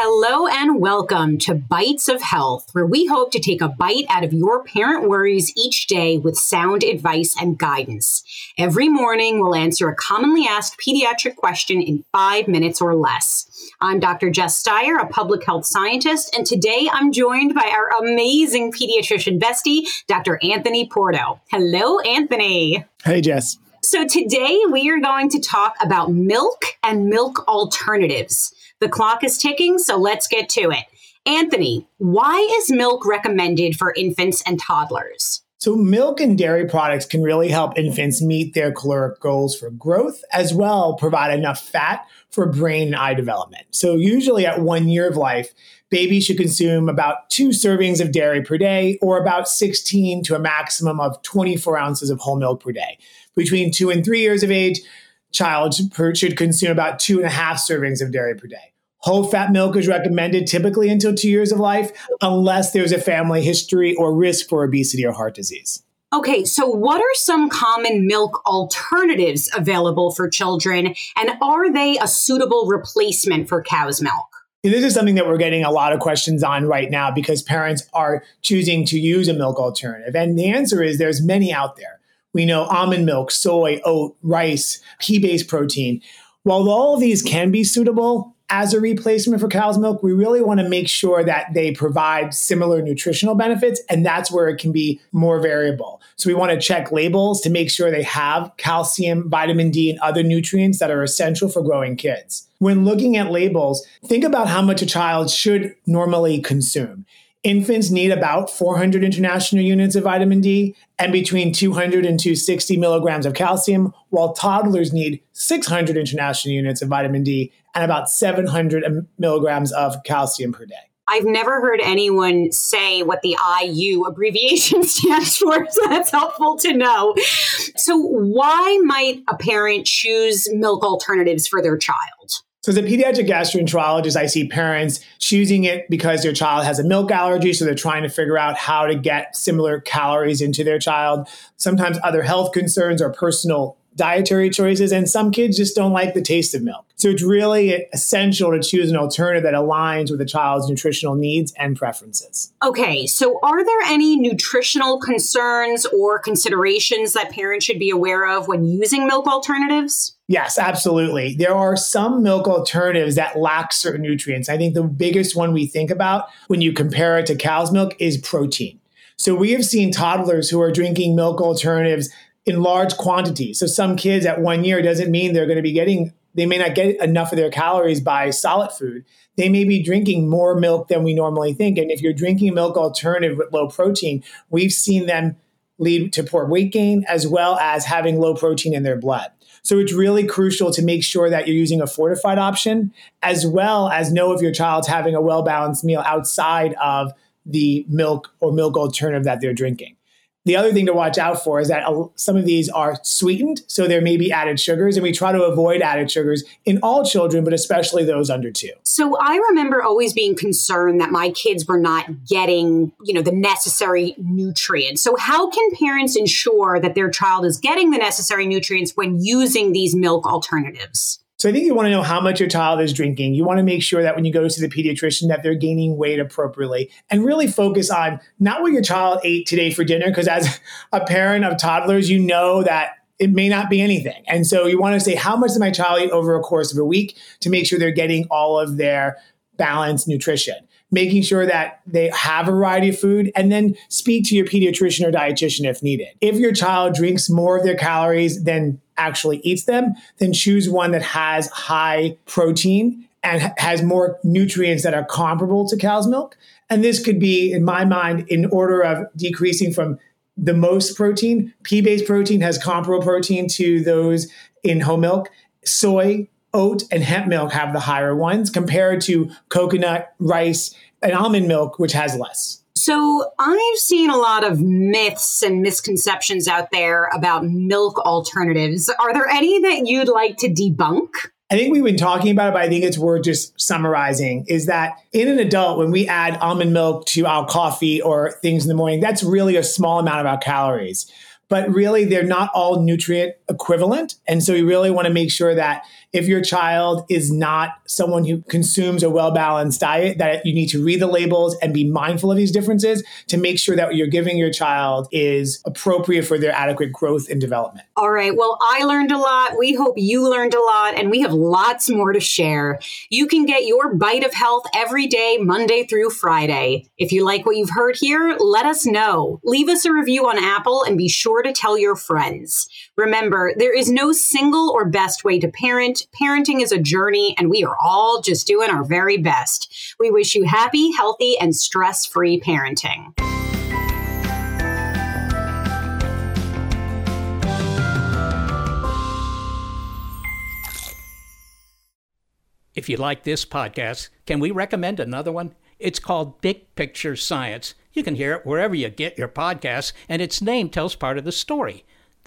Hello and welcome to Bytes of Health, where we hope to take a bite out of your parent worries each day with sound advice and guidance. Every morning, we'll answer a commonly asked pediatric question in five minutes or less. I'm Dr. Jess Steier, a public health scientist, and today I'm joined by our amazing pediatrician bestie, Dr. Anthony Porto. Hello, Anthony. Hey, Jess. So, today we are going to talk about milk and milk alternatives. The clock is ticking, so let's get to it. Anthony, why is milk recommended for infants and toddlers? So, milk and dairy products can really help infants meet their caloric goals for growth, as well provide enough fat for brain and eye development. So, usually at one year of life, babies should consume about two servings of dairy per day, or about 16 to a maximum of 24 ounces of whole milk per day. Between two and three years of age, child should consume about two and a half servings of dairy per day. Whole fat milk is recommended typically until two years of life, unless there's a family history or risk for obesity or heart disease. Okay, so what are some common milk alternatives available for children, and are they a suitable replacement for cow's milk? This is something that we're getting a lot of questions on right now because parents are choosing to use a milk alternative. And the answer is there's many out there. We know almond milk, soy, oat, rice, pea based protein. While all of these can be suitable, as a replacement for cow's milk, we really want to make sure that they provide similar nutritional benefits, and that's where it can be more variable. So we want to check labels to make sure they have calcium, vitamin D, and other nutrients that are essential for growing kids. When looking at labels, think about how much a child should normally consume. Infants need about 400 international units of vitamin D and between 200 and 260 milligrams of calcium, while toddlers need 600 international units of vitamin D and about 700 milligrams of calcium per day. I've never heard anyone say what the IU abbreviation stands for, so that's helpful to know. So, why might a parent choose milk alternatives for their child? So, as a pediatric gastroenterologist, I see parents choosing it because their child has a milk allergy. So, they're trying to figure out how to get similar calories into their child. Sometimes other health concerns or personal dietary choices, and some kids just don't like the taste of milk. So it's really essential to choose an alternative that aligns with the child's nutritional needs and preferences. Okay, so are there any nutritional concerns or considerations that parents should be aware of when using milk alternatives? Yes, absolutely. There are some milk alternatives that lack certain nutrients. I think the biggest one we think about when you compare it to cow's milk is protein. So we have seen toddlers who are drinking milk alternatives in large quantities. So some kids at one year doesn't mean they're going to be getting, they may not get enough of their calories by solid food. They may be drinking more milk than we normally think. And if you're drinking a milk alternative with low protein, we've seen them lead to poor weight gain as well as having low protein in their blood. So it's really crucial to make sure that you're using a fortified option as well as know if your child's having a well balanced meal outside of the milk or milk alternative that they're drinking. The other thing to watch out for is that some of these are sweetened, so there may be added sugars, and we try to avoid added sugars in all children, but especially those under two. So I remember always being concerned that my kids were not getting, you know, the necessary nutrients. So how can parents ensure that their child is getting the necessary nutrients when using these milk alternatives? So I think you want to know how much your child is drinking. You want to make sure that when you go to see the pediatrician that they're gaining weight appropriately and really focus on not what your child ate today for dinner because as a parent of toddlers, you know that it may not be anything. And so you want to say how much did my child eat over a course of a week to make sure they're getting all of their balanced nutrition making sure that they have a variety of food, and then speak to your pediatrician or dietitian if needed. If your child drinks more of their calories than actually eats them, then choose one that has high protein and has more nutrients that are comparable to cow's milk. And this could be, in my mind, in order of decreasing from the most protein. Pea based protein has comparable protein to those in whole milk. Soy, oat, and hemp milk have the higher ones compared to coconut, rice, and almond milk, which has less. So I've seen a lot of myths and misconceptions out there about milk alternatives. Are there any that you'd like to debunk? I think we've been talking about it, but I think it's worth just summarizing is that in an adult, when we add almond milk to our coffee or things in the morning, that's really a small amount of our calories. But really, they're not all nutrient equivalent. And so we really want to make sure that if your child is not someone who consumes a well balanced diet, that you need to read the labels and be mindful of these differences to make sure that what you're giving your child is appropriate for their adequate growth and development. All right. Well, I learned a lot. We hope you learned a lot, and we have lots more to share. You can get your bite of health every day, Monday through Friday. If you like what you've heard here, let us know. Leave us a review on Apple and be sure to tell your friends. Remember, there is no single or best way to parent. Parenting is a journey, and we are all just doing our very best. We wish you happy, healthy, and stress free parenting. If you like this podcast, can we recommend another one? It's called Big Picture Science. You can hear it wherever you get your podcasts, and its name tells part of the story